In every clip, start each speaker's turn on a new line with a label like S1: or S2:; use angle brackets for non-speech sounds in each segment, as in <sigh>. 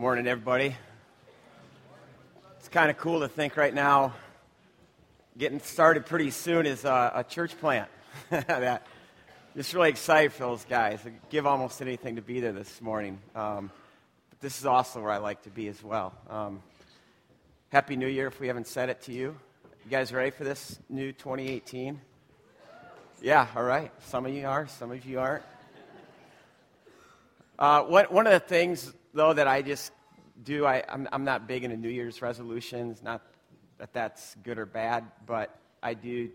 S1: Morning, everybody. It's kind of cool to think right now, getting started pretty soon is a, a church plant. <laughs> that, just really excited for those guys. I give almost anything to be there this morning. Um, but this is also where I like to be as well. Um, Happy New Year if we haven't said it to you. You guys ready for this new 2018? Yeah, all right. Some of you are, some of you aren't. Uh, what, one of the things, though, that I just do, I, I'm, I'm not big into New Year's resolutions, not that that's good or bad, but I do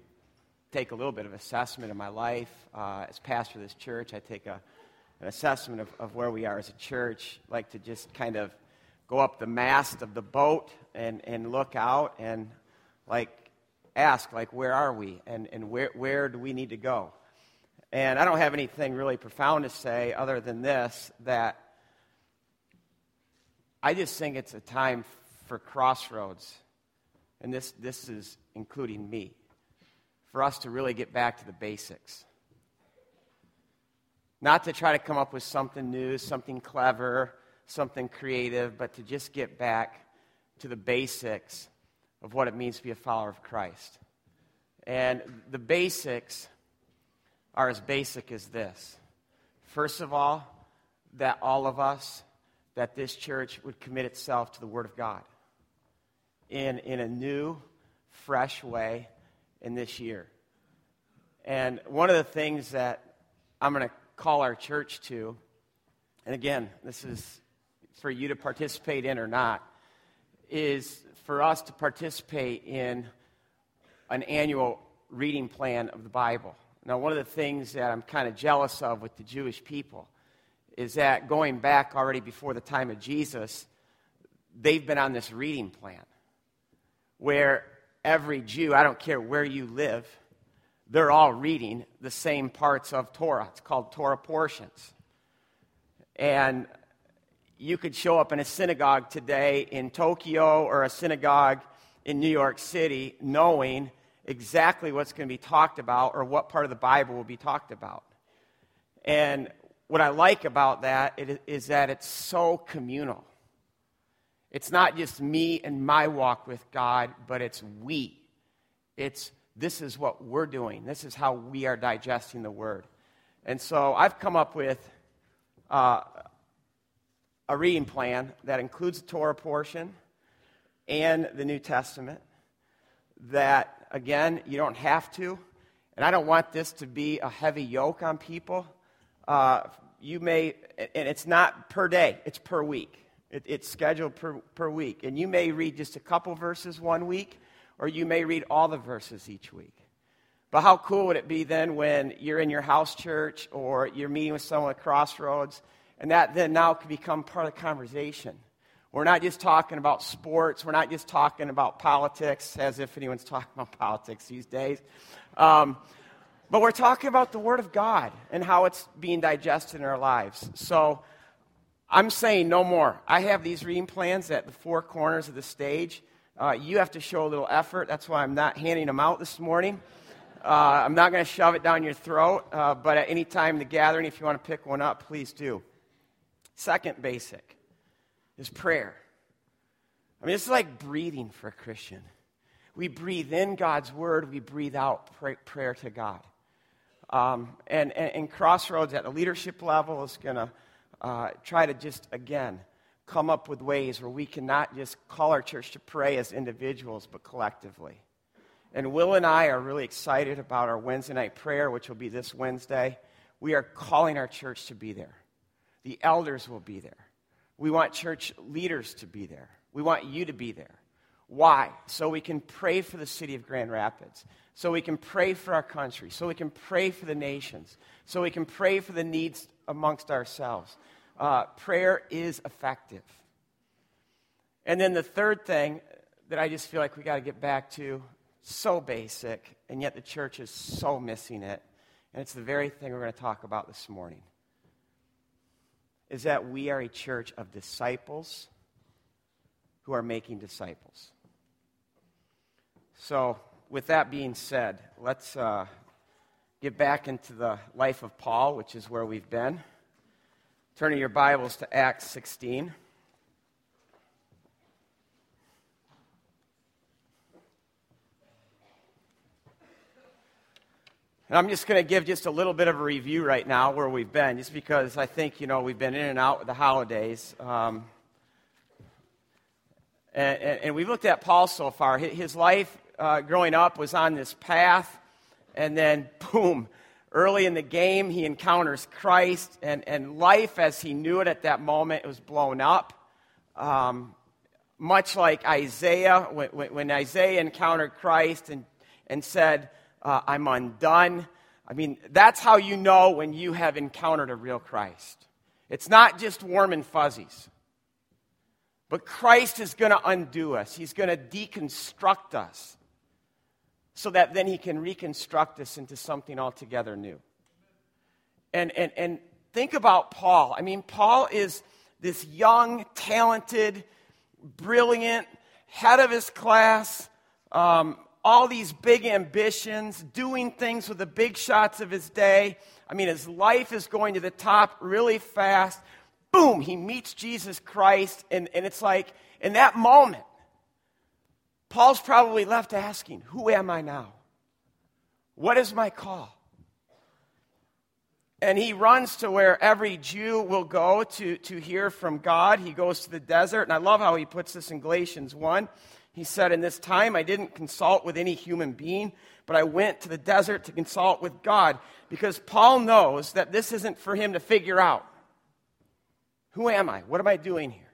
S1: take a little bit of assessment of my life. Uh, as pastor of this church, I take a, an assessment of, of where we are as a church, like to just kind of go up the mast of the boat and, and look out and like ask like where are we and, and where, where do we need to go and i don't have anything really profound to say other than this that i just think it's a time for crossroads and this, this is including me for us to really get back to the basics not to try to come up with something new something clever something creative but to just get back to the basics of what it means to be a follower of Christ. And the basics are as basic as this. First of all, that all of us, that this church would commit itself to the Word of God in, in a new, fresh way in this year. And one of the things that I'm going to call our church to, and again, this is for you to participate in or not, is for us to participate in an annual reading plan of the Bible. Now, one of the things that I'm kind of jealous of with the Jewish people is that going back already before the time of Jesus, they've been on this reading plan where every Jew, I don't care where you live, they're all reading the same parts of Torah. It's called Torah portions. And you could show up in a synagogue today in Tokyo or a synagogue in New York City knowing exactly what's going to be talked about or what part of the Bible will be talked about. And what I like about that is that it's so communal. It's not just me and my walk with God, but it's we. It's this is what we're doing. This is how we are digesting the Word. And so I've come up with uh, a reading plan that includes the Torah portion and the New Testament. That, again, you don't have to. And I don't want this to be a heavy yoke on people. Uh, you may, and it's not per day, it's per week. It, it's scheduled per, per week. And you may read just a couple verses one week, or you may read all the verses each week. But how cool would it be then when you're in your house church or you're meeting with someone at Crossroads and that then now can become part of the conversation. We're not just talking about sports. We're not just talking about politics, as if anyone's <laughs> talking about politics these days. Um, but we're talking about the Word of God and how it's being digested in our lives. So I'm saying no more. I have these reading plans at the four corners of the stage. Uh, you have to show a little effort. That's why I'm not handing them out this morning. Uh, I'm not going to shove it down your throat, uh, but at any time in the gathering, if you want to pick one up, please do. Second basic is prayer. I mean, it's like breathing for a Christian. We breathe in God's word, we breathe out pray, prayer to God. Um, and, and, and, Crossroads at the leadership level is going to uh, try to just, again, come up with ways where we can not just call our church to pray as individuals, but collectively. And Will and I are really excited about our Wednesday night prayer, which will be this Wednesday. We are calling our church to be there. The elders will be there. We want church leaders to be there. We want you to be there. Why? So we can pray for the city of Grand Rapids. So we can pray for our country. So we can pray for the nations. So we can pray for the needs amongst ourselves. Uh, prayer is effective. And then the third thing that I just feel like we got to get back to, so basic, and yet the church is so missing it. And it's the very thing we're going to talk about this morning is that we are a church of disciples who are making disciples. So, with that being said, let's uh, get back into the life of Paul, which is where we've been. Turning your Bibles to Acts 16. And I'm just going to give just a little bit of a review right now where we've been, just because I think, you know, we've been in and out with the holidays. Um, and, and, and, we've looked at Paul so far. His life uh, growing up was on this path, and then, <laughs> boom, early in the game, he encounters Christ, and, and life as he knew it at that moment was blown up. Um, much like Isaiah, when, when, Isaiah encountered Christ and, and said, uh, I'm undone. I mean, that's how you know when you have encountered a real Christ. It's not just warm and fuzzies. But Christ is going to undo us, He's going to deconstruct us so that then He can reconstruct us into something altogether new. And, and, and think about Paul. I mean, Paul is this young, talented, brilliant, head of his class, um, all these big ambitions, doing things with the big shots of his day. I mean, his life is going to the top really fast. Boom, he meets Jesus Christ, and, and it's like, in that moment, Paul's probably left asking, Who am I now? What is my call? And he runs to where every Jew will go to, to hear from God. He goes to the desert. And I love how he puts this in Galatians 1. He said, In this time I didn't consult with any human being, but I went to the desert to consult with God. Because Paul knows that this isn't for him to figure out. Who am I? What am I doing here?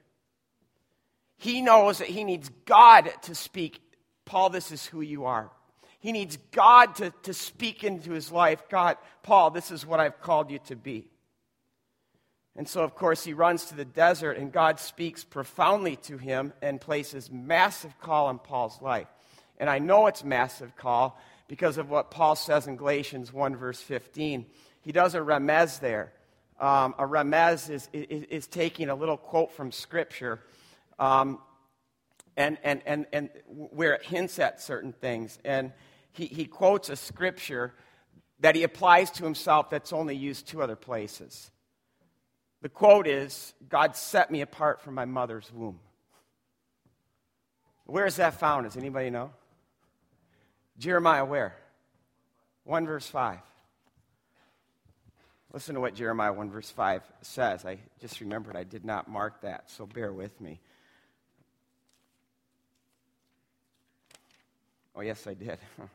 S1: He knows that he needs God to speak. Paul, this is who you are. He needs God to, to speak into his life. God, Paul, this is what I've called you to be. And so, of course, he runs to the desert, and God speaks profoundly to him and places massive call on Paul's life. And I know it's massive call because of what Paul says in Galatians 1, verse 15. He does a remez there. Um, a remez is, is, is, taking a little quote from Scripture um, and, and, and, and where it hints at certain things. And he, he quotes a scripture that he applies to himself that's only used two other places. The quote is God set me apart from my mother's womb. Where is that found? Does anybody know? Jeremiah, where? 1 verse 5. Listen to what Jeremiah 1 verse 5 says. I just remembered I did not mark that, so bear with me. Yes, I did. <laughs>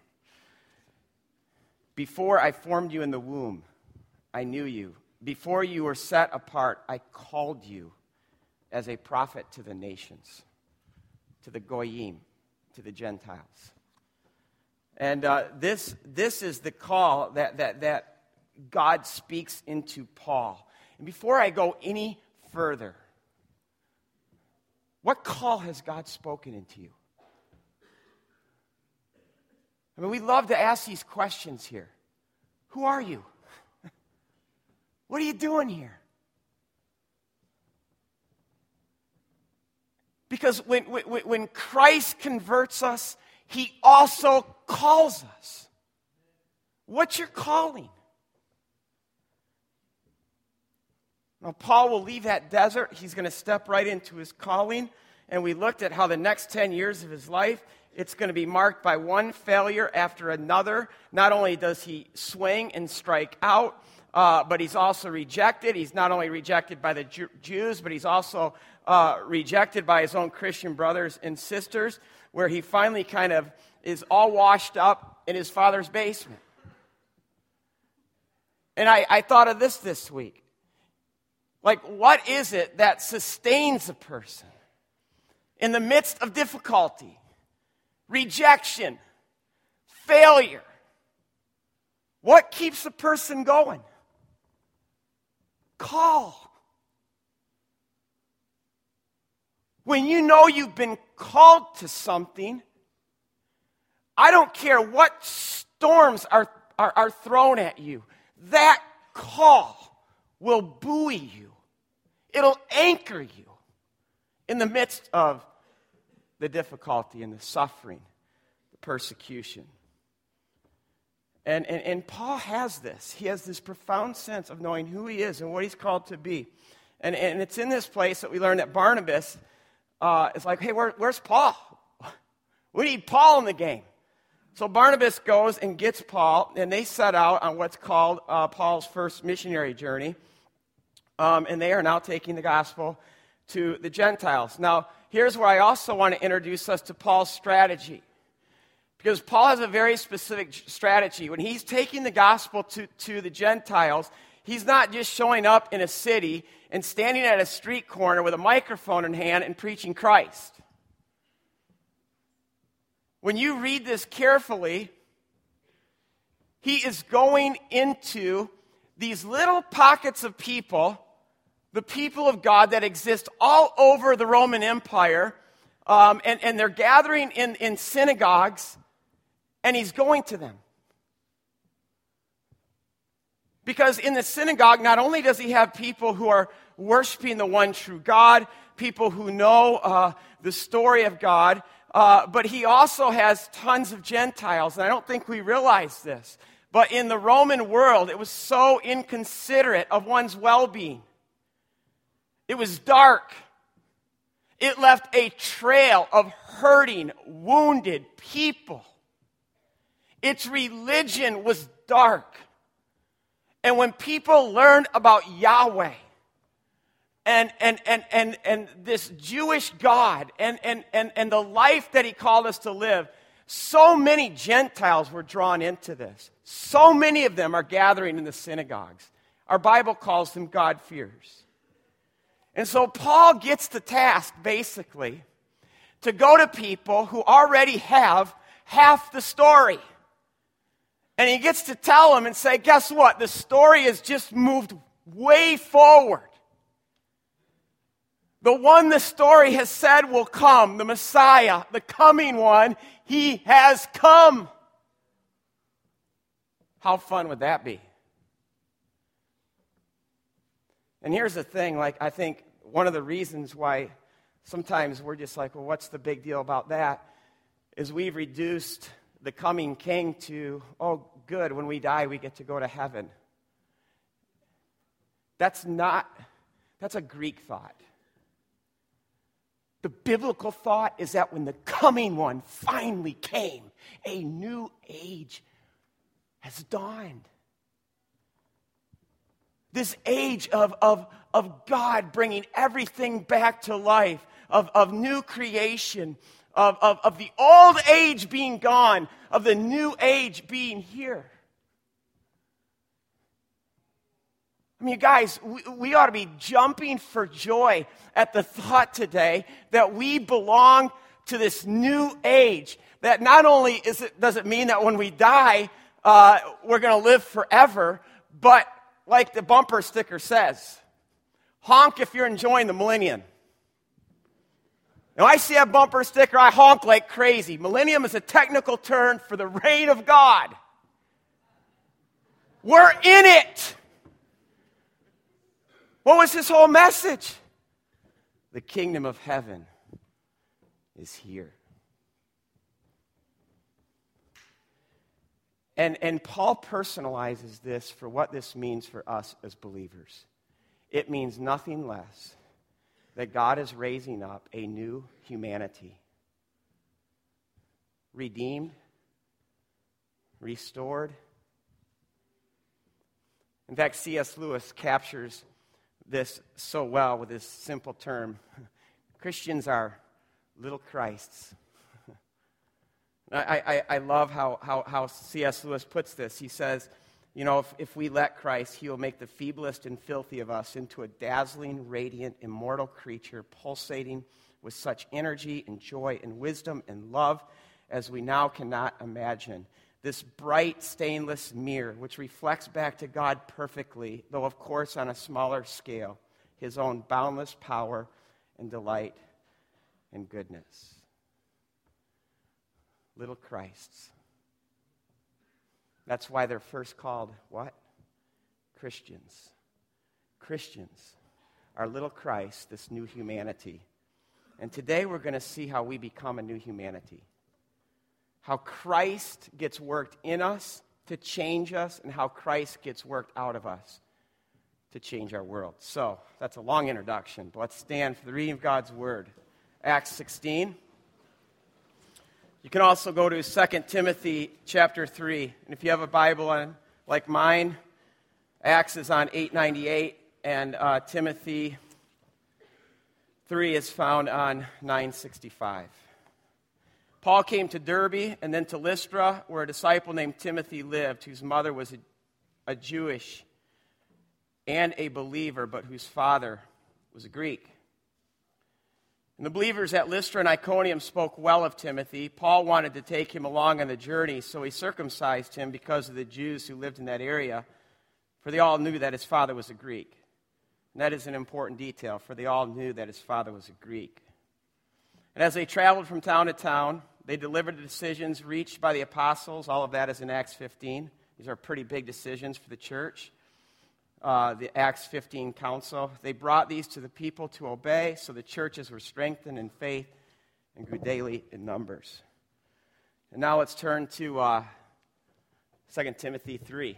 S1: Before I formed you in the womb, I knew you. Before you were set apart, I called you as a prophet to the nations, to the Goyim, to the Gentiles. And uh, this, this is the call that, that, that God speaks into Paul. And before I go any further, what call has God spoken into you? I mean, we love to ask these questions here Who are you? <laughs> what are you doing here? Because when, when, when Christ converts us, he also calls us. What's your calling? Now, Paul will leave that desert. He's going to step right into his calling. And we looked at how the next 10 years of his life, it's going to be marked by one failure after another. Not only does he swing and strike out, uh, but he's also rejected. He's not only rejected by the Jew- Jews, but he's also uh, rejected by his own Christian brothers and sisters, where he finally kind of is all washed up in his father's basement. And I, I thought of this this week. Like, what is it that sustains a person in the midst of difficulty? Rejection, failure. What keeps a person going? Call. When you know you've been called to something, I don't care what storms are, are, are thrown at you, that call will buoy you. It'll anchor you in the midst of the difficulty and the suffering, the persecution. And, and, and Paul has this. He has this profound sense of knowing who he is and what he's called to be. And, and it's in this place that we learn that Barnabas uh, is like, hey, where, where's Paul? <laughs> We need Paul in the game. So Barnabas goes and gets Paul, and they set out on what's called uh, Paul's first missionary journey. Um, and they are now taking the gospel to the Gentiles. Now, here's where I also want to introduce us to Paul's strategy. Because Paul has a very specific strategy. When he's taking the gospel to, to the Gentiles, he's not just showing up in a city and standing at a street corner with a microphone in hand and preaching Christ. When you read this carefully, he is going into these little pockets of people, the people of God that exist all over the Roman Empire, um, and, and they're gathering in, in synagogues, and he's going to them. Because in the synagogue, not only does he have people who are worshiping the one true God, people who know uh, the story of God, uh, but he also has tons of Gentiles. And I don't think we realize this. But in the Roman world, it was so inconsiderate of one's well being. It was dark. It left a trail of hurting, wounded people. Its religion was dark. And when people learned about Yahweh and, and, and, and, and this Jewish God and, and, and, and the life that he called us to live, so many Gentiles were drawn into this. So many of them are gathering in the synagogues. Our Bible calls them God-fearers. And so Paul gets the task, basically, to go to people who already have half the story. And he gets to tell them and say, guess what? The story has just moved way forward. The one the story has said will come, the Messiah, the coming one, he has come. How fun would that be? And here's the thing like, I think one of the reasons why sometimes we're just like, well, what's the big deal about that? Is we've reduced the coming king to, oh, good, when we die, we get to go to heaven. That's not, that's a Greek thought. The biblical thought is that when the coming one finally came, a new age has dawned. This age of, of, of God bringing everything back to life, of, of new creation, of, of, of the old age being gone, of the new age being here. I mean, guys, we, we, ought to be jumping for joy at the thought today that we belong to this new age. That not only is it, does it mean that when we die, uh, we're going to live forever, but like the bumper sticker says, honk if you're enjoying the millennium. Now, I see a bumper sticker, I honk like crazy. Millennium is a technical term for the reign of God. We're in it. What was his whole message? The kingdom of heaven is here. And, and Paul personalizes this for what this means for us as believers. It means nothing less that God is raising up a new humanity, redeemed, restored. In fact, C.S. Lewis captures this so well with this simple term <laughs> Christians are little Christs. I, I, I love how, how, how C.S. Lewis puts this. He says, you know, if, if we let Christ, he will make the feeblest and filthy of us into a dazzling, radiant, immortal creature, pulsating with such energy and joy and wisdom and love as we now cannot imagine. This bright stainless mirror, which reflects back to God perfectly, though of course on a smaller scale, his own boundless power and delight and goodness. Little Christs. That's why they're first called what? Christians. Christians are little Christ, this new humanity. And today we're going to see how we become a new humanity. How Christ gets worked in us to change us, and how Christ gets worked out of us to change our world. So, that's a long introduction, but let's stand for the reading of God's Word. Acts 16. You can also go to 2 Timothy chapter 3. And if you have a Bible on, like mine, Acts is on 898, and uh, Timothy 3 is found on 965. Paul came to Derbe and then to Lystra, where a disciple named Timothy lived, whose mother was a, a Jewish and a believer, but whose father was a Greek. And the believers at Lystra and Iconium spoke well of Timothy. Paul wanted to take him along on the journey, so he circumcised him because of the Jews who lived in that area, for they all knew that his father was a Greek. And that is an important detail, for they all knew that his father was a Greek. And as they traveled from town to town, they delivered the decisions reached by the apostles. All of that is in Acts 15. These are pretty big decisions for the church uh, the Acts 15 council. They brought these to the people to obey, so the churches were strengthened in faith and grew daily in numbers. And now let's turn to uh, 2 Timothy 3.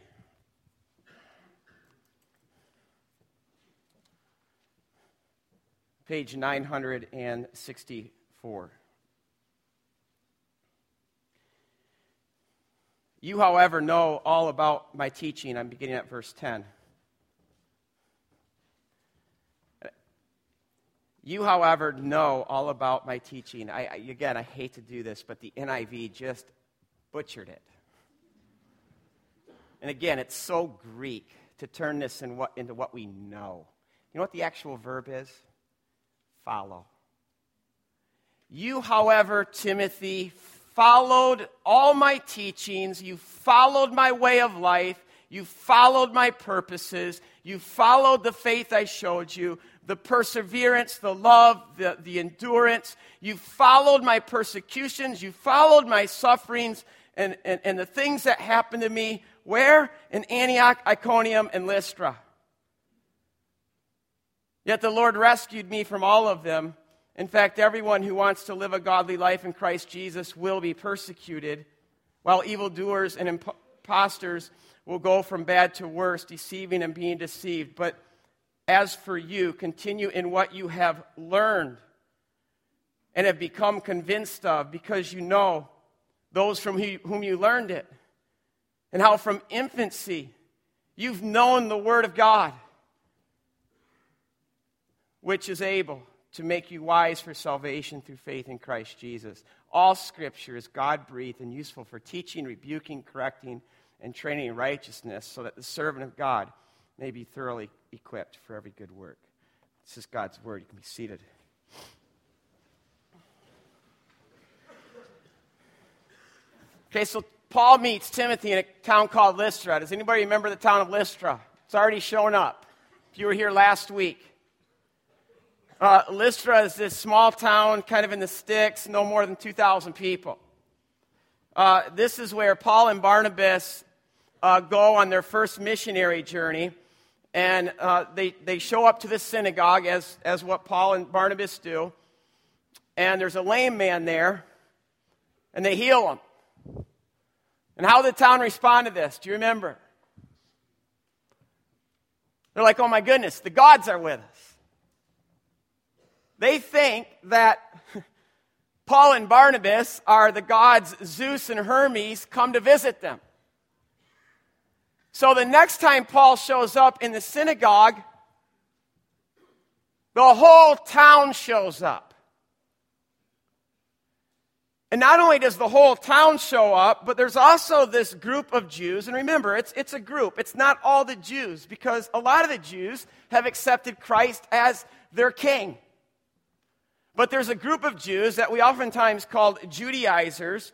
S1: Page 964. You, however, know all about my teaching. I'm beginning at verse 10. You, however, know all about my teaching. I, I, again, I hate to do this, but the NIV just butchered it. And again, it's so Greek to turn this in what, into what we know. You know what the actual verb is? Follow. You, however, Timothy, followed all my teachings. You followed my way of life. You followed my purposes. You followed the faith I showed you the perseverance, the love, the, the endurance. You followed my persecutions, you followed my sufferings, and, and, and the things that happened to me. Where? In Antioch, Iconium, and Lystra. Yet the Lord rescued me from all of them. In fact, everyone who wants to live a godly life in Christ Jesus will be persecuted, while evildoers and impostors will go from bad to worse, deceiving and being deceived. But as for you, continue in what you have learned and have become convinced of, because you know those from whom you learned it, and how from infancy you've known the Word of God, which is able to make you wise for salvation through faith in Christ Jesus. All Scripture is God breathed and useful for teaching, rebuking, correcting, and training in righteousness, so that the servant of God may be thoroughly equipped for every good work. This is God's word. You can be seated. Okay, so Paul meets Timothy in a town called Lystra. Does anybody remember the town of Lystra? It's already shown up. If you were here last week, uh, Lystra is this small town, kind of in the sticks, no more than 2,000 people. Uh, this is where Paul and Barnabas uh, go on their first missionary journey and uh, they, they show up to this synagogue as, as what Paul and Barnabas do. And there's a lame man there, and they heal him. And how the town respond to this? Do you remember? They're like, oh my goodness, the gods are with us. They think that <laughs> Paul and Barnabas are the gods Zeus and Hermes come to visit them. So the next time Paul shows up in the synagogue, the whole town shows up. And not only does the whole town show up, but there's also this group of Jews. And remember, it's, it's a group. It's not all the Jews, because a lot of the Jews have accepted Christ as their king. But there's a group of Jews that we oftentimes call Judaizers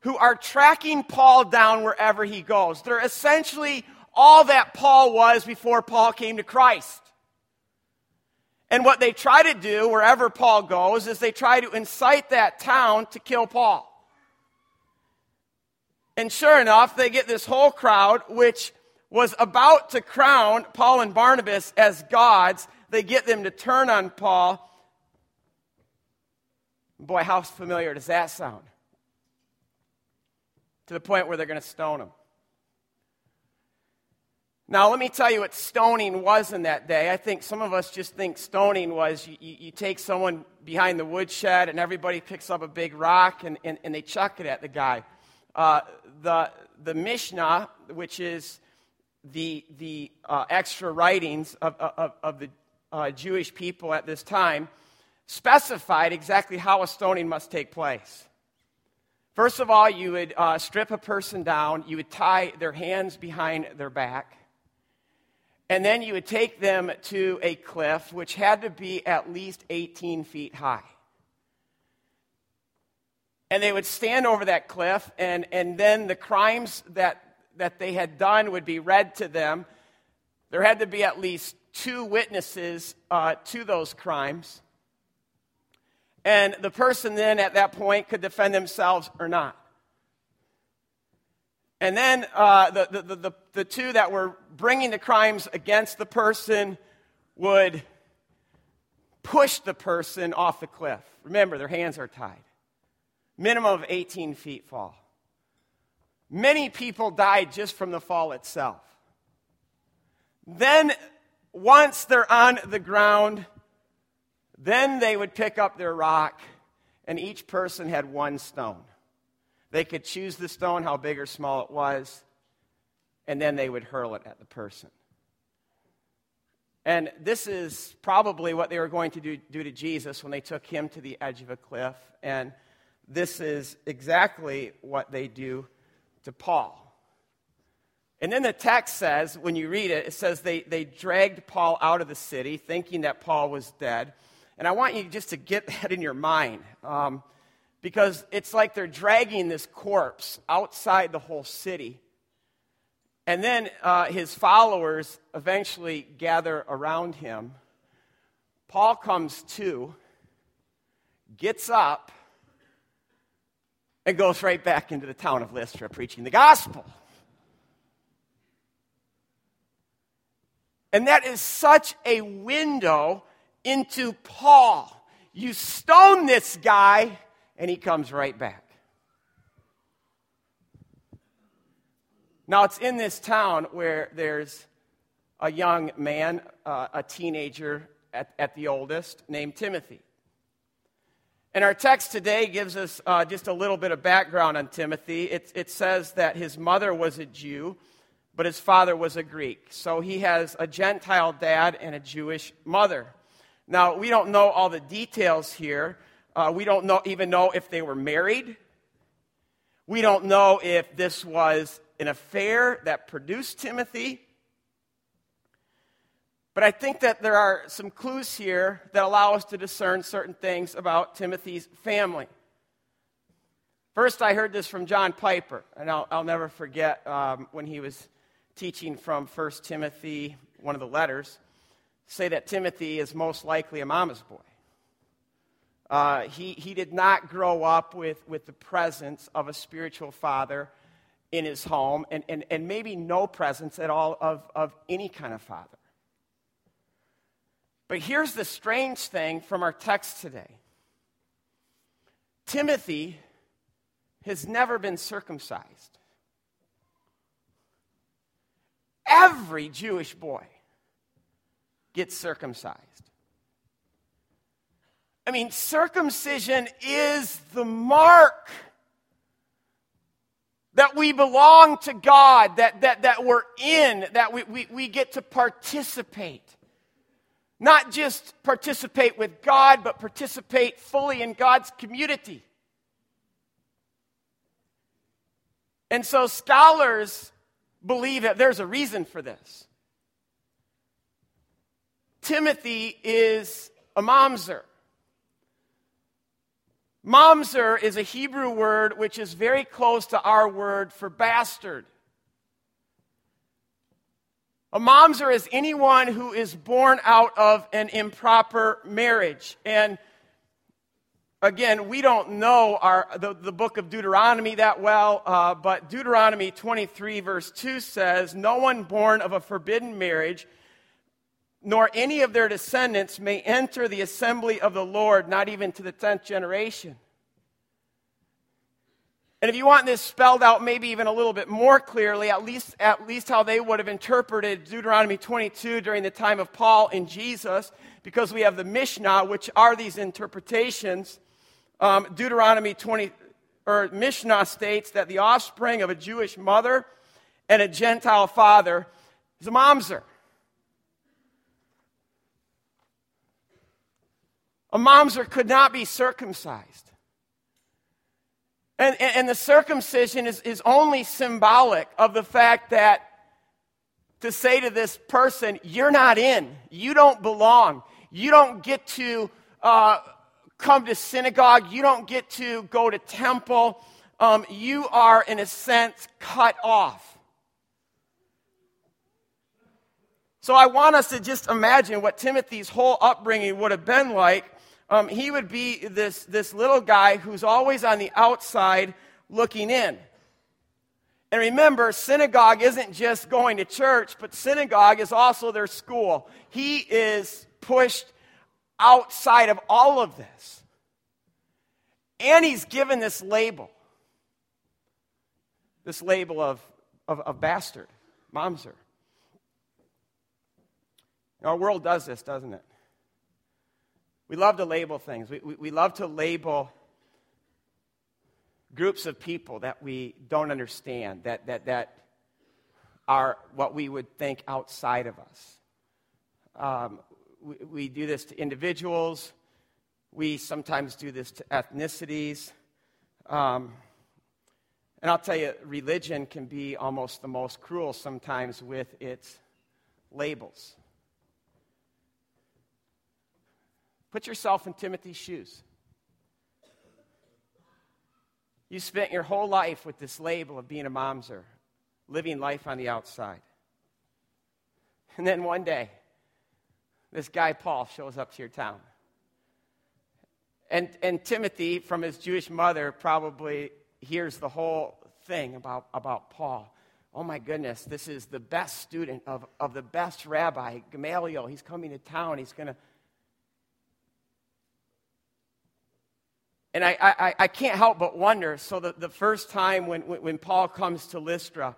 S1: who are tracking Paul down wherever he goes. They're essentially all that Paul was before Paul came to Christ. And what they try to do wherever Paul goes is they try to incite that town to kill Paul. And sure enough, they get this whole crowd, which was about to crown Paul and Barnabas as gods. They get them to turn on Paul. Boy, how familiar does that sound? To the point where they're going to stone him. Now, let me tell you what stoning was in that day. I think some of us just think stoning was you, you, you take someone behind the woodshed and everybody picks up a big rock and, and, and they chuck it at the guy. Uh, the, the Mishnah, which is the, the uh, extra writings of, of, of the uh, Jewish people at this time, specified exactly how a stoning must take place. First of all, you would uh, strip a person down, you would tie their hands behind their back and then you would take them to a cliff which had to be at least 18 feet high. And they would stand over that cliff, and, and then the crimes that, that they had done would be read to them. There had to be at least two witnesses uh, to those crimes. And the person then at that point could defend themselves or not. And then uh, the, the, the, the, two that were bringing the crimes against the person would push the person off the cliff. Remember, their hands are tied. Minimum of 18 feet fall. Many people died just from the fall itself. Then, once they're on the ground, then they would pick up their rock, and each person had one stone. They could choose the stone, how big or small it was, and then they would hurl it at the person. And this is probably what they were going to do, do, to Jesus when they took him to the edge of a cliff. And this is exactly what they do to Paul. And then the text says, when you read it, it says they, they dragged Paul out of the city thinking that Paul was dead. And I want you just to get <laughs> that in your mind. Um, because it's like they're dragging this corpse outside the whole city. And then uh, his followers eventually gather around him. Paul comes to, gets up, and goes right back into the town of Lystra preaching the gospel. And that is such a window into Paul. You stone this guy, and he comes right back. Now, it's in this town where there's a young man, uh, a teenager at, at, the oldest, named Timothy. And our text today gives us uh, just a little bit of background on Timothy. It, it says that his mother was a Jew, but his father was a Greek. So he has a Gentile dad and a Jewish mother. Now, we don't know all the details here, uh, we don't know, even know if they were married. We don't know if this was an affair that produced Timothy. But I think that there are some clues here that allow us to discern certain things about Timothy's family. First, I heard this from John Piper, and I'll, I'll never forget um, when he was teaching from 1 Timothy, one of the letters, say that Timothy is most likely a mama's boy. Uh, he, he did not grow up with, with the presence of a spiritual father in his home, and, and, and maybe no presence at all of, of any kind of father. But here's the strange thing from our text today Timothy has never been circumcised. Every Jewish boy gets circumcised. I mean, circumcision is the mark that we belong to God, that, that, that we're in, that we, we, we get to participate. Not just participate with God, but participate fully in God's community. And so scholars believe that there's a reason for this. Timothy is a mamzer. Mamzer is a Hebrew word which is very close to our word for bastard. A mamzer is anyone who is born out of an improper marriage. And again, we don't know our, the, the book of Deuteronomy that well, uh, but Deuteronomy 23, verse 2 says, No one born of a forbidden marriage nor any of their descendants may enter the assembly of the Lord, not even to the tenth generation. And if you want this spelled out maybe even a little bit more clearly, at least, at least how they would have interpreted Deuteronomy 22 during the time of Paul and Jesus, because we have the Mishnah, which are these interpretations. Um, Deuteronomy 20, or Mishnah states that the offspring of a Jewish mother and a Gentile father is a mamzer. A mamzer could not be circumcised. And, and, the circumcision is, is only symbolic of the fact that to say to this person, you're not in, you don't belong, you don't get to uh, come to synagogue, you don't get to go to temple, um, you are, in a sense, cut off. So I want us to just imagine what Timothy's whole upbringing would have been like um, he would be this, this little guy who's always on the outside looking in. And remember, synagogue isn't just going to church, but synagogue is also their school. He is pushed outside of all of this. And he's given this label this label of, of, of bastard, mamzer. Our world does this, doesn't it? We love to label things. We, we, we, love to label groups of people that we don't understand, that, that, that are what we would think outside of us. Um, we, we do this to individuals, we sometimes do this to ethnicities. Um, and I'll tell you, religion can be almost the most cruel sometimes with its labels. Put yourself in Timothy's shoes. You spent your whole life with this label of being a mamzer, living life on the outside. And then one day, this guy Paul shows up to your town. And, and Timothy, from his Jewish mother, probably hears the whole thing about, about Paul. Oh my goodness, this is the best student of, of the best rabbi, Gamaliel. He's coming to town. He's going to And I, I, I can't help but wonder so, the, the first time when, when Paul comes to Lystra,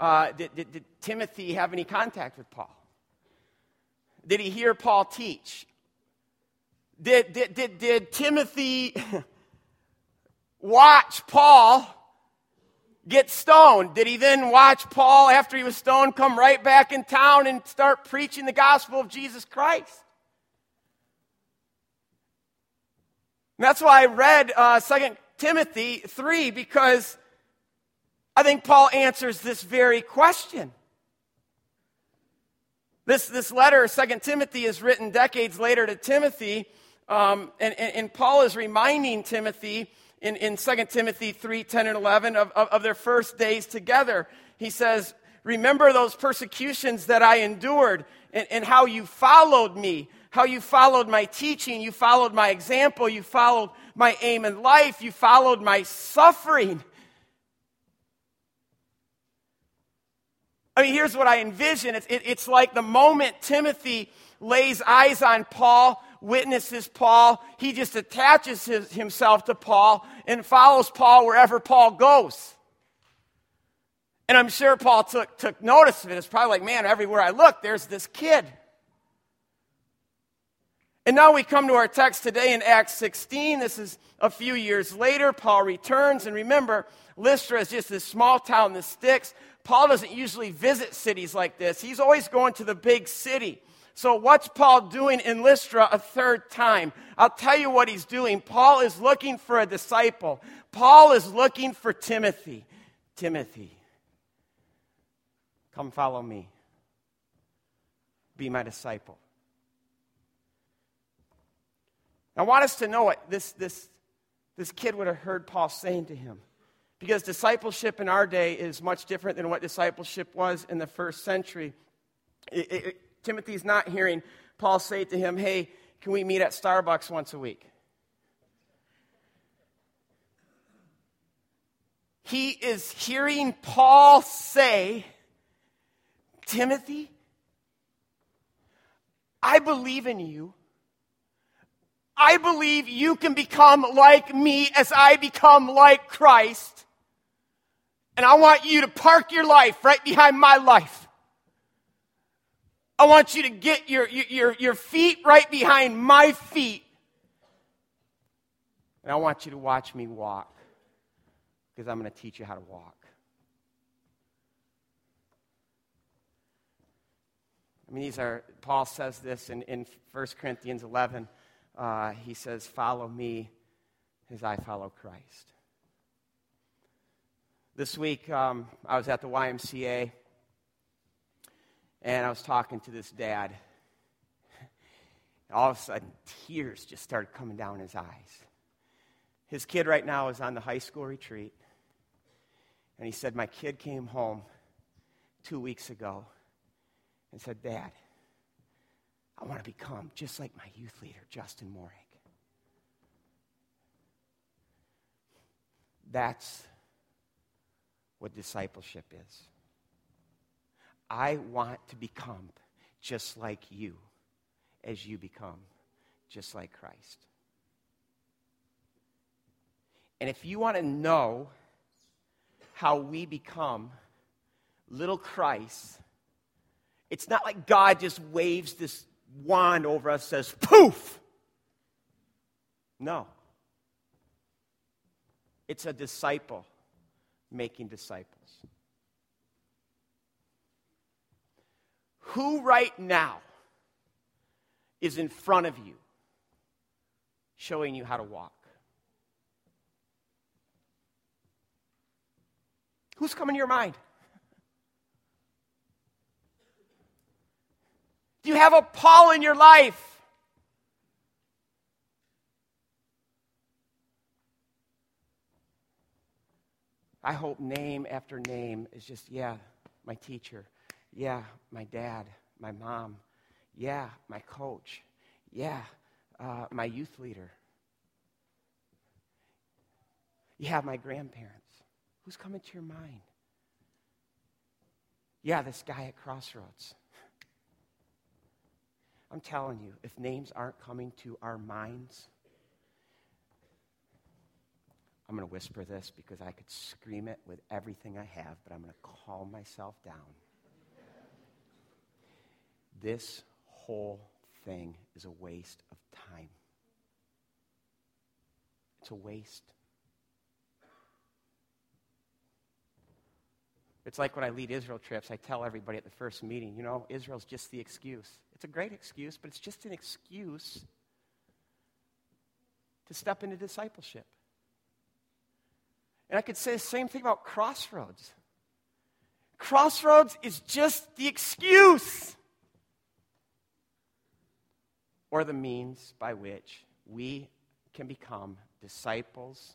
S1: uh, did, did, did Timothy have any contact with Paul? Did he hear Paul teach? Did, did, did, did Timothy <laughs> watch Paul get stoned? Did he then watch Paul, after he was stoned, come right back in town and start preaching the gospel of Jesus Christ? And that's why I read uh, 2 Timothy 3, because I think Paul answers this very question. This, this letter, 2 Timothy, is written decades later to Timothy, um, and, and, and, Paul is reminding Timothy in, in 2 Timothy 3 10 and 11 of, of, of their first days together. He says, Remember those persecutions that I endured and, and how you followed me how you followed my teaching, you followed my example, you followed my aim in life, you followed my suffering. I mean, here's what I envision it's, it, it's like the moment Timothy lays eyes on Paul, witnesses Paul, he just attaches his, himself to Paul and follows Paul wherever Paul goes. And I'm sure Paul took, took notice of it. It's probably like, man, everywhere I look, there's this kid. And now we come to our text today in Acts 16. This is a few years later. Paul returns. And remember, Lystra is just this small town in the sticks. Paul doesn't usually visit cities like this, he's always going to the big city. So, what's Paul doing in Lystra a third time? I'll tell you what he's doing. Paul is looking for a disciple, Paul is looking for Timothy. Timothy, come follow me. Be my disciple. I want us to know what this, this, this kid would have heard Paul saying to him. Because discipleship in our day is much different than what discipleship was in the first century. It, it, Timothy's not hearing Paul say to him, Hey, can we meet at Starbucks once a week? He is hearing Paul say, Timothy, I believe in you. I believe you can become like me as I become like Christ. And I want you to park your life right behind my life. I want you to get your, your, your feet right behind my feet. And I want you to watch me walk because I'm going to teach you how to walk. I mean, these are, Paul says this in, in 1 Corinthians 11. Uh, he says, Follow me as I follow Christ. This week, um, I was at the YMCA and I was talking to this dad. All of a sudden, tears just started coming down his eyes. His kid right now is on the high school retreat. And he said, My kid came home two weeks ago and said, Dad, I want to become just like my youth leader, Justin Morig. That's what discipleship is. I want to become just like you as you become just like Christ. And if you want to know how we become little Christ, it's not like God just waves this wand over us, says, poof. No. It's a disciple making disciples. Who right now is in front of you showing you how to walk? Who's coming to your mind? Do you have a Paul in your life? I hope name after name is just, yeah, my teacher. Yeah, my dad, my mom. Yeah, my coach. Yeah, uh, my youth leader. Yeah, my grandparents. Who's coming to your mind? Yeah, this guy at Crossroads. I'm telling you, if names aren't coming to our minds, I'm going to whisper this because I could scream it with everything I have, but I'm going to calm myself down. This whole thing is a waste of time. It's a waste. It's like when I lead Israel trips, I tell everybody at the first meeting, you know, Israel's just the excuse. It's a great excuse, but it's just an excuse to step into discipleship. And I could say the same thing about Crossroads. Crossroads is just the excuse or the means by which we can become disciples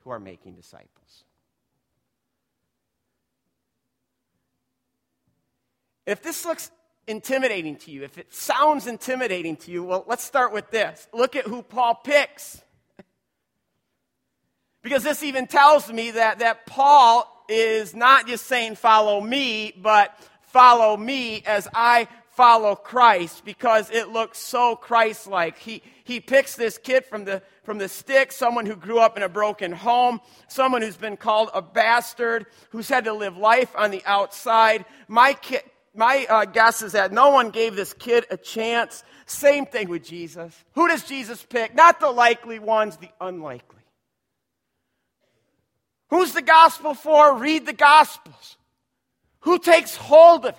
S1: who are making disciples. If this looks intimidating to you, if it sounds intimidating to you, well, let's start with this. Look at who Paul picks. because this even tells me that, that Paul is not just saying, follow me, but follow me as I follow Christ because it looks so Christ like. He, he picks this kid from the, from the stick, someone who grew up in a broken home, someone who's been called a bastard, who's had to live life on the outside. My, kid, my uh, guess is that no one gave this kid a chance. Same thing with Jesus. Who does Jesus pick? Not the likely ones, the unlikely. Who's the gospel for? Read the gospels. Who takes hold of it?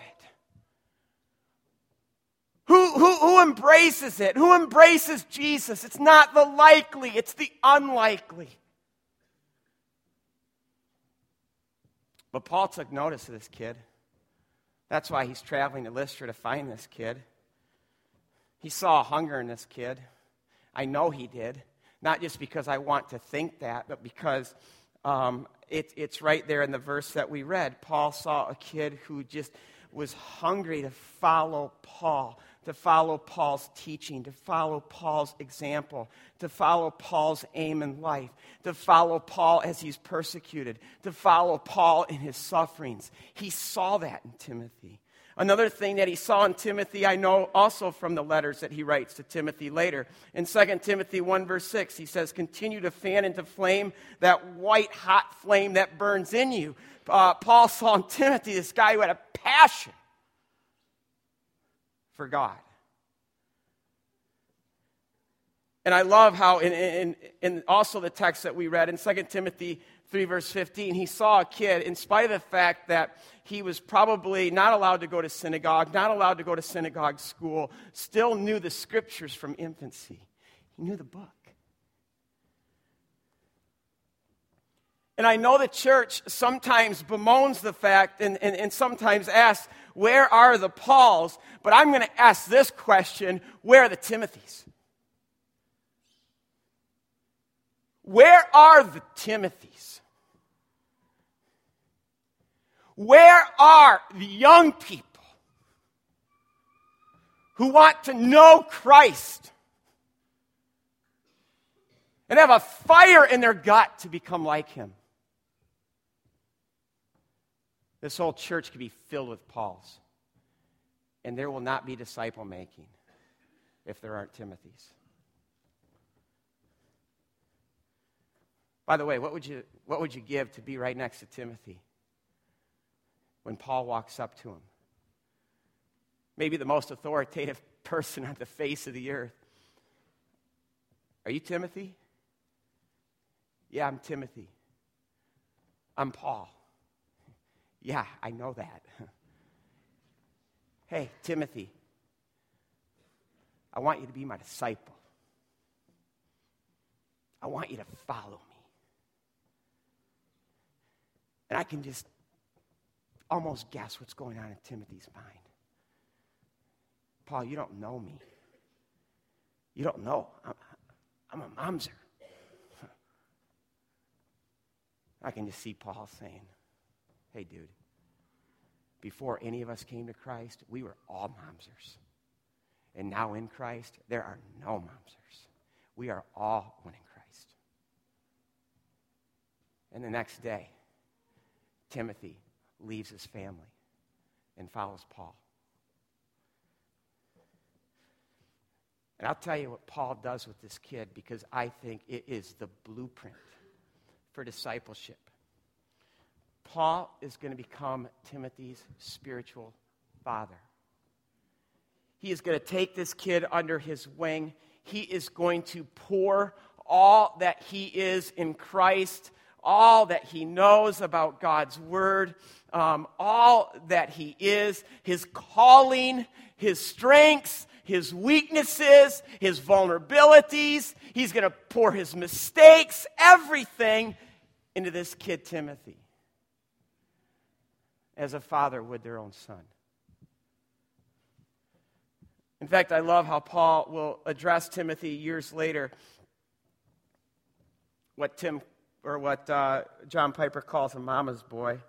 S1: Who, who, who embraces it? Who embraces Jesus? It's not the likely, it's the unlikely. But Paul took notice of this kid. That's why he's traveling to Lystra to find this kid. He saw hunger in this kid. I know he did. Not just because I want to think that, but because um, it, it's right there in the verse that we read. Paul saw a kid who just was hungry to follow Paul, to follow Paul's teaching, to follow Paul's example, to follow Paul's aim in life, to follow Paul as he's persecuted, to follow Paul in his sufferings. He saw that in Timothy. Another thing that he saw in Timothy, I know also from the letters that he writes to Timothy later. In 2 Timothy 1, verse 6, he says, Continue to fan into flame that white hot flame that burns in you. Uh, Paul saw in Timothy this guy who had a passion for God. And I love how, in, in, in also the text that we read in 2 Timothy 3, verse 15, he saw a kid, in spite of the fact that he was probably not allowed to go to synagogue, not allowed to go to synagogue school, still knew the scriptures from infancy. He knew the book. And I know the church sometimes bemoans the fact and, and, and sometimes asks, Where are the Pauls? But I'm going to ask this question Where are the Timothys? Where are the Timothys? Where are the young people who want to know Christ and have a fire in their gut to become like him? This whole church could be filled with Pauls, and there will not be disciple making if there aren't Timothys. By the way, what would you, what would you give to be right next to Timothy? when Paul walks up to him. Maybe the most authoritative <laughs> person on the face of the earth. Are you Timothy? Yeah, I'm Timothy. I'm Paul. Yeah, I know that. <laughs> hey, Timothy, I want you to be my disciple. I want you to follow me. And I can just almost guess what's going on in Timothy's mind. Paul, you don't know me. You don't know. I'm, I'm a mamzer. <laughs> I can just see Paul saying, hey, dude, before any of us came to Christ, we were all mamzers. And now in Christ, there are no mamzers. We are all one in Christ. And the next day, Timothy leaves his family and follows Paul. And I'll tell you what Paul does with this kid because I think it is the blueprint for discipleship. Paul is going to become Timothy's spiritual father. He is going to take this kid under his wing. He is going to pour all that he is in Christ all that he knows about God's word, um, all that he is, his calling, his strengths, his weaknesses, his vulnerabilities. He's going to pour his mistakes, everything into this kid, Timothy, as a father would their own son. In fact, I love how Paul will address Timothy years later. What Tim or what uh, John Piper calls a mama's boy,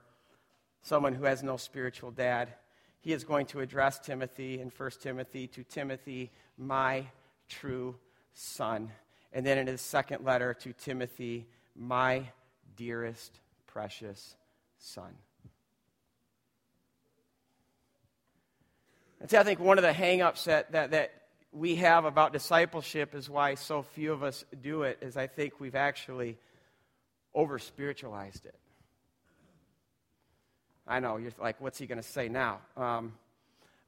S1: someone who has no spiritual dad. He is going to address Timothy in 1 Timothy to Timothy, my true son. And then in his second letter to Timothy, my dearest, precious son. And see, I think one of the hangups that, that, that we have about discipleship is why so few of us do it, is I think we've actually over spiritualized it. I know, you're like, what's he going to say now? Um,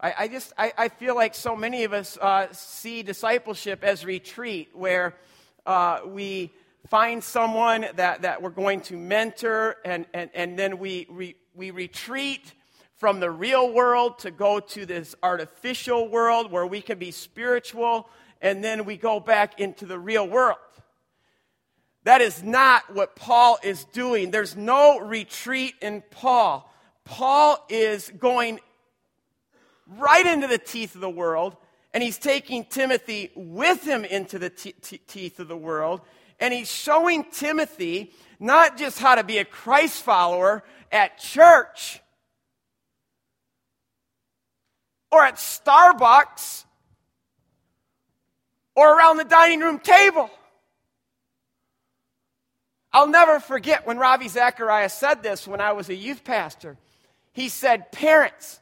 S1: I, I, just, I, I, feel like so many of us uh, see discipleship as retreat, where uh, we find someone that, that we're going to mentor, and, and, and then we, we, we retreat from the real world to go to this artificial world where we can be spiritual, and then we go back into the real world. That is not what Paul is doing. There's no retreat in Paul. Paul is going right into the teeth of the world, and he's taking Timothy with him into the te- te- teeth of the world, and he's showing Timothy not just how to be a Christ follower at church or at Starbucks or around the dining room table. I'll never forget when Ravi Zacharias said this when I was a youth pastor. He said, Parents,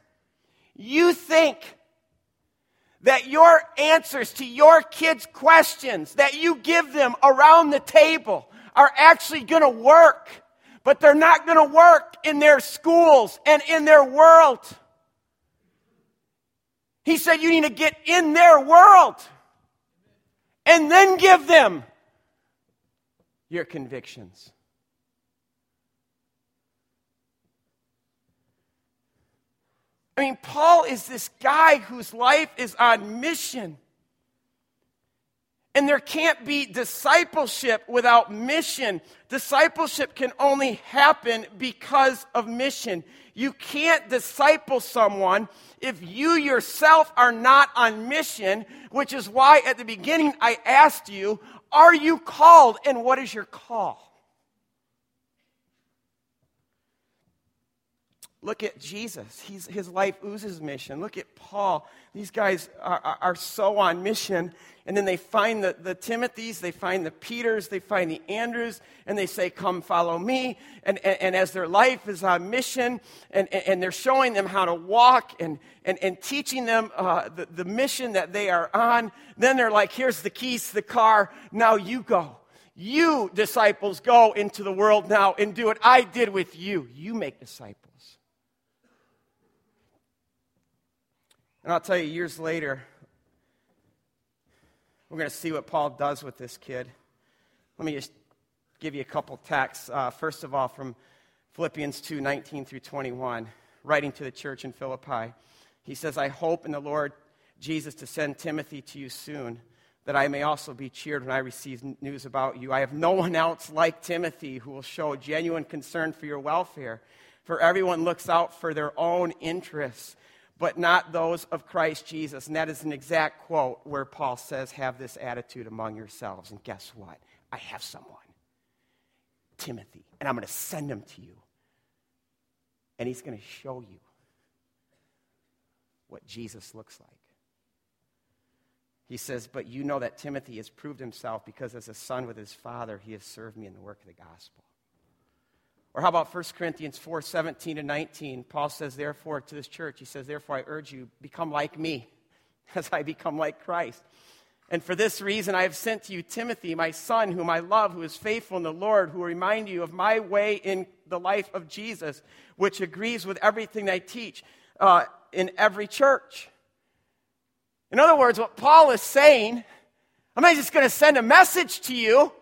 S1: You think that your answers to your kids' questions that you give them around the table are actually going to work, but they're not going to work in their schools and in their world. He said you need to get in their world and then give them your convictions. I mean, Paul is this guy whose life is on mission. And there can't be discipleship without mission. Discipleship can only happen because of mission. You can't disciple someone if you yourself are not on mission, which is why at the beginning I asked you, Are you called and what is your call? Look at Jesus. He's, his life oozes mission. Look at Paul. These guys are, are, are, so on mission. And then they find the, the Timothys, they find the Peters, they find the Andrews, and they say, Come follow me. And, and, and as their life is on mission, and, and, they're showing them how to walk and, and, and teaching them uh, the, the mission that they are on, then they're like, Here's the keys to the car. Now you go. You, disciples, go into the world now and do what I did with you. You make disciples. And I'll tell you, years later, we're going to see what Paul does with this kid. Let me just give you a couple texts. Uh, first of all, from Philippians 2 19 through 21, writing to the church in Philippi. He says, I hope in the Lord Jesus to send Timothy to you soon, that I may also be cheered when I receive news about you. I have no one else like Timothy who will show genuine concern for your welfare. For everyone looks out for their own interests but not those of Christ Jesus. And that is an exact quote where Paul says, Have this attitude among yourselves. And guess what? I have someone, Timothy, and I'm going to send him to you. And he's going to show you what Jesus looks like. He says, But you know that Timothy has proved himself because as a son with his father, he has served me in the work of the gospel. Or how about 1 Corinthians 4 17 and 19? Paul says, Therefore, to this church, he says, Therefore, I urge you, become like me, <laughs> as I become like Christ. And for this reason, I have sent to you Timothy, my son, whom I love, who is faithful in the Lord, who will remind you of my way in the life of Jesus, which agrees with everything I teach uh, in every church. In other words, what Paul is saying, I'm not just going to send a message to you.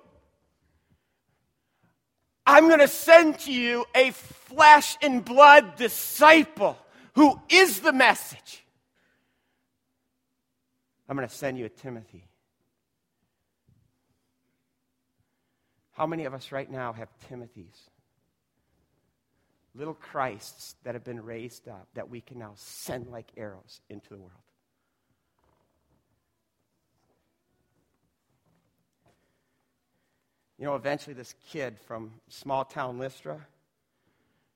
S1: I'm going to send to you a flesh and blood disciple who is the message. I'm going to send you a Timothy. How many of us right now have Timothys? Little Christs that have been raised up that we can now send like arrows into the world. You know, eventually this kid from small town Lystra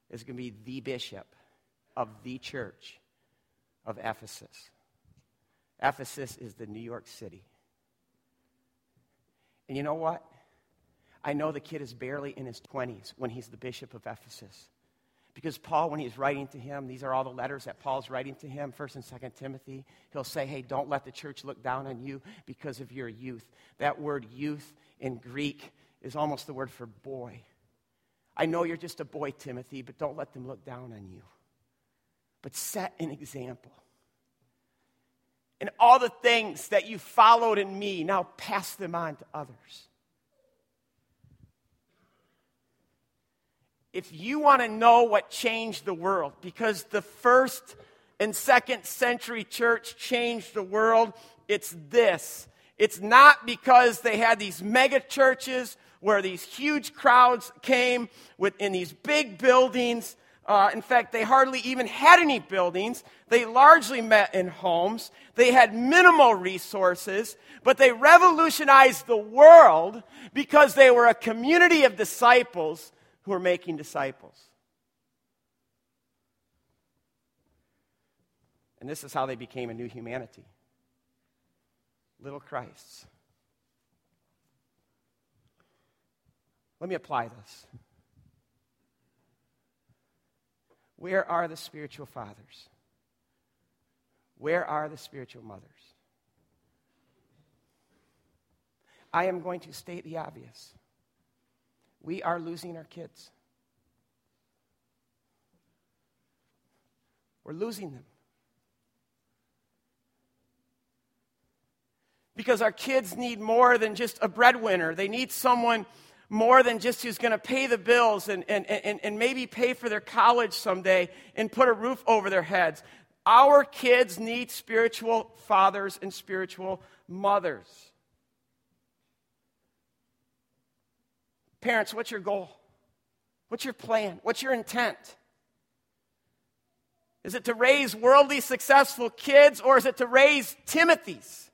S1: is going to be the bishop of the church of Ephesus. Ephesus is the New York City. And you know what? I know the kid is barely in his 20s when he's the bishop of Ephesus. Because Paul, when he's writing to him, these are all the letters that Paul's writing to him, 1st and 2nd Timothy. He'll say, hey, don't let the church look down on you because of your youth. That word youth in Greek is almost the word for boy. I know you're just a boy, Timothy, but don't let them look down on you. But set an example. And all the things that you followed in me, now pass them on to others. If you want to know what changed the world, because the first and second century church changed the world, it's this. It's not because they had these mega churches where these huge crowds came in these big buildings. Uh, in fact, they hardly even had any buildings. They largely met in homes. They had minimal resources, but they revolutionized the world because they were a community of disciples who were making disciples. And this is how they became a new humanity little Christs. Let me apply this. Where are the spiritual fathers? Where are the spiritual mothers? I am going to state the obvious. We are losing our kids. We're losing them. Because our kids need more than just a breadwinner. They need someone more than just who's going to pay the bills and, and, and, and maybe pay for their college someday and put a roof over their heads. Our kids need spiritual fathers and spiritual mothers. Parents, what's your goal? What's your plan? What's your intent? Is it to raise worldly successful kids or is it to raise Timothy's?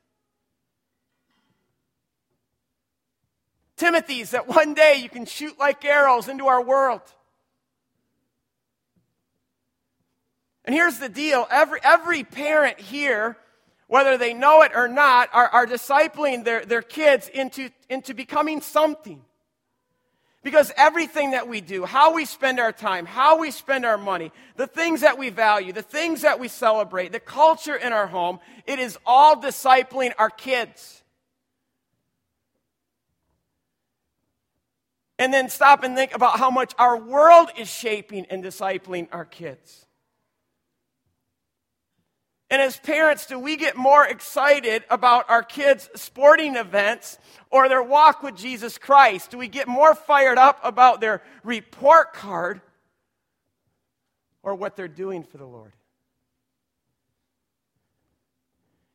S1: Timothy's that one day you can shoot like arrows into our world. And here's the deal every, every parent here, whether they know it or not, are, are discipling their, their kids into, into becoming something. Because everything that we do, how we spend our time, how we spend our money, the things that we value, the things that we celebrate, the culture in our home, it is all discipling our kids. And then stop and think about how much our world is shaping and discipling our kids. And as parents, do we get more excited about our kids' sporting events or their walk with Jesus Christ? Do we get more fired up about their report card or what they're doing for the Lord?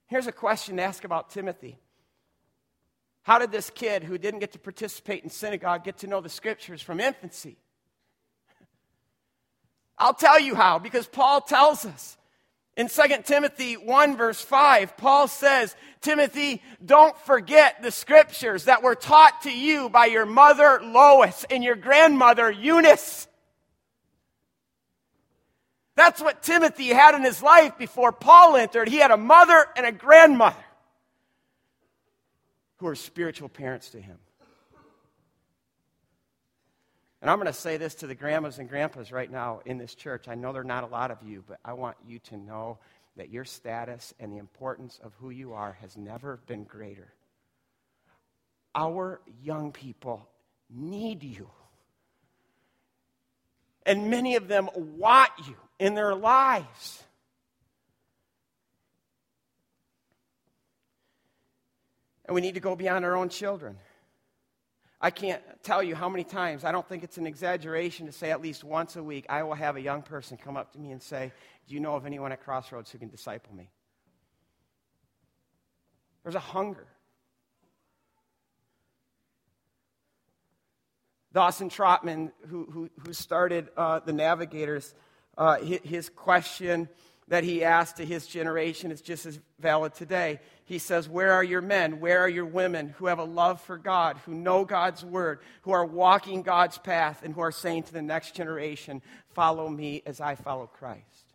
S1: Here's a question to ask about Timothy How did this kid who didn't get to participate in synagogue get to know the scriptures from infancy? I'll tell you how, because Paul tells us. In 2 Timothy 1, verse 5, Paul says, Timothy, don't forget the scriptures that were taught to you by your mother Lois and your grandmother Eunice. That's what Timothy had in his life before Paul entered. He had a mother and a grandmother who are spiritual parents to him. And I'm going to say this to the grandmas and grandpas right now in this church. I know there are not a lot of you, but I want you to know that your status and the importance of who you are has never been greater. Our young people need you. And many of them want you in their lives. And we need to go beyond our own children. I can't tell you how many times, I don't think it's an exaggeration to say at least once a week, I will have a young person come up to me and say, Do you know of anyone at Crossroads who can disciple me? There's a hunger. Dawson Trotman, who, who, who started uh, the Navigators, uh, his, his question that he asked to his generation is just as valid today. He says, Where are your men? Where are your women who have a love for God, who know God's word, who are walking God's path, and who are saying to the next generation, Follow me as I follow Christ?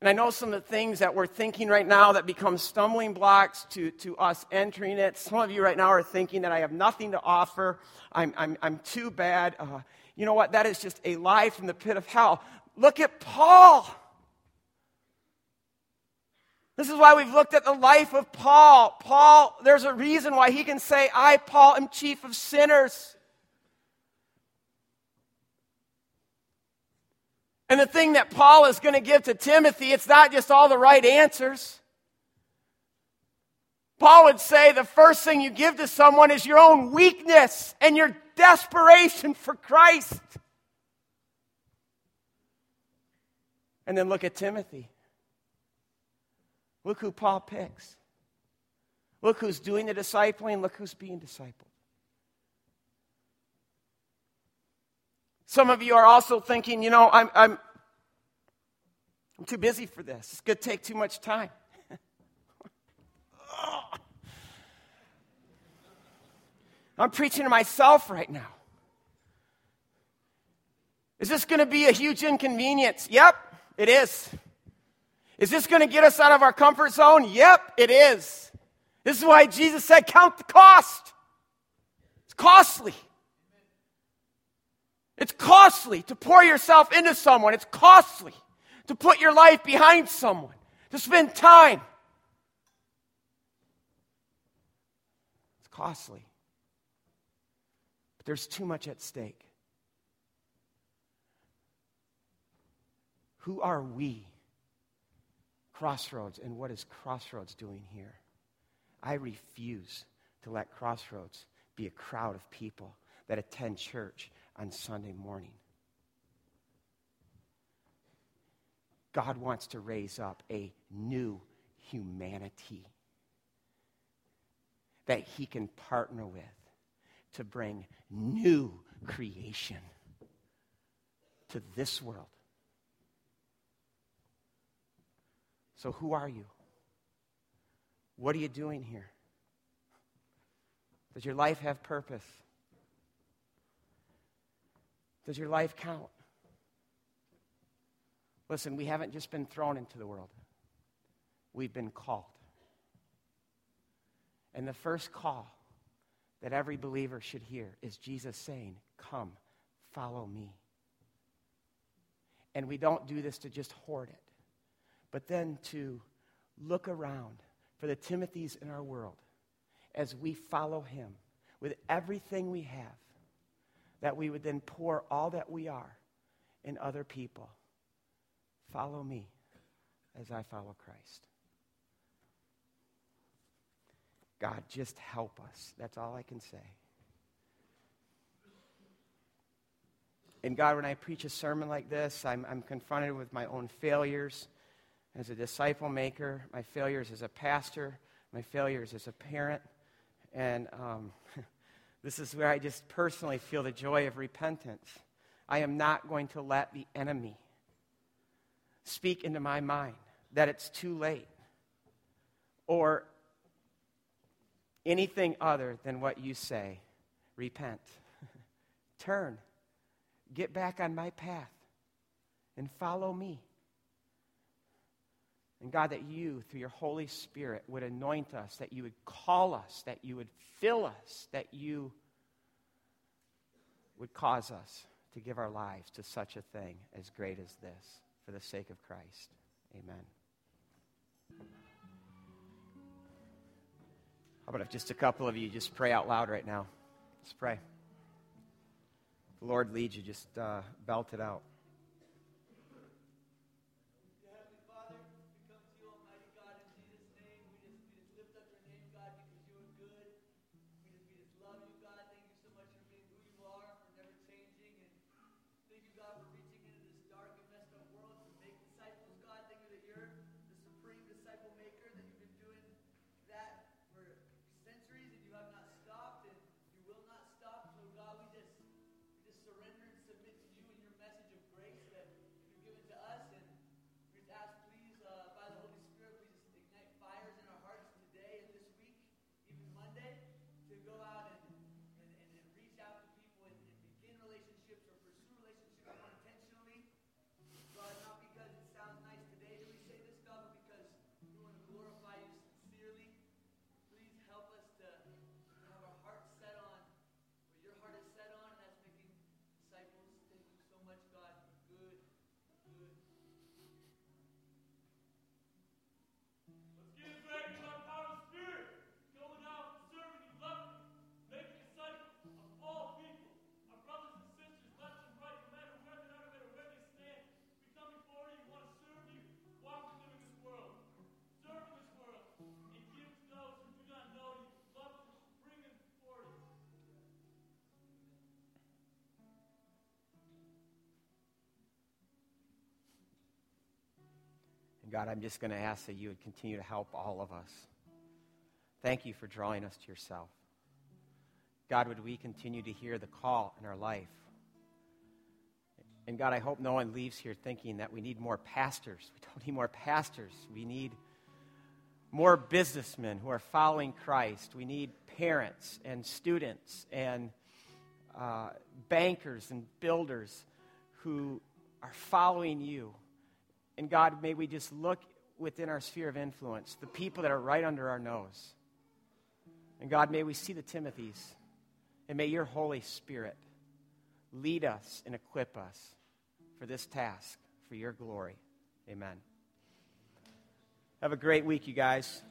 S1: And I know some of the things that we're thinking right now that become stumbling blocks to, to us entering it. Some of you right now are thinking that I have nothing to offer. I'm, I'm, I'm too bad. Uh, you know what? That is just a lie from the pit of hell. Look at Paul. This is why we've looked at the life of Paul. Paul, there's a reason why he can say, I, Paul, am chief of sinners. And the thing that Paul is going to give to Timothy, it's not just all the right answers. Paul would say the first thing you give to someone is your own weakness and your desperation for Christ. And then look at Timothy. Look who Paul picks. Look who's doing the discipling, look who's being discipled. Some of you are also thinking, you know, I'm, I'm, I'm too busy for this. It's going to take too much time. <laughs> Oh. I'm preaching to myself right now. Is this going to be a huge inconvenience? Yep, it is. Is this going to get us out of our comfort zone? Yep, it is. This is why Jesus said, Count the cost. It's costly. It's costly to pour yourself into someone. It's costly. to put your life behind someone, to spend time. It's costly. There's too much at stake. Who are we? Crossroads. And what is Crossroads doing here? I refuse to let Crossroads be a crowd of people that attend church on Sunday morning. God wants to raise up a new humanity that he can partner with to bring new creation to this world. So, who are you? What are you doing here? Does your life have purpose? Does your life count? Listen, we haven't just been thrown into the world, we've been called. And the first call that every believer should hear is Jesus saying, Come, follow me. And we don't do this to just hoard it, but then to look around for the Timothys in our world as we follow him with everything we have, that we would then pour all that we are in other people. Follow me as I follow Christ. God, just help us. That's all I can say. And God, when I preach a sermon like this, I'm, I'm confronted with my own failures as a disciple maker, my failures as a pastor, my failures as a parent. And um, <laughs> this is where I just personally feel the joy of repentance. I am not going to let the enemy speak into my mind that it's too late or anything other than what you say. Repent. <laughs> Turn. Get back on my path and follow me. And God, that you, through your Holy Spirit, would anoint us, that you would call us, that you would fill us, that you would cause us to give our lives to such a thing as great as this for the sake of Christ. Amen. How about if just a couple of you just pray out loud right now? Let's pray. The Lord leads you, just uh, belt it out. God, I'm just going to ask that you would continue to help all of us. Thank you for drawing us to yourself. God, would we continue to hear the call in our life? And God, I hope no one leaves here thinking that we need more pastors. We don't need more pastors. We need more businessmen who are following Christ. We need parents and students and uh, bankers and builders who are following you. And God, may we just look within our sphere of influence, the people that are right under our nose. And God, may we see the Timothys. And may your Holy Spirit lead us and equip us for this task, for your glory. Amen. Have a great week, you guys.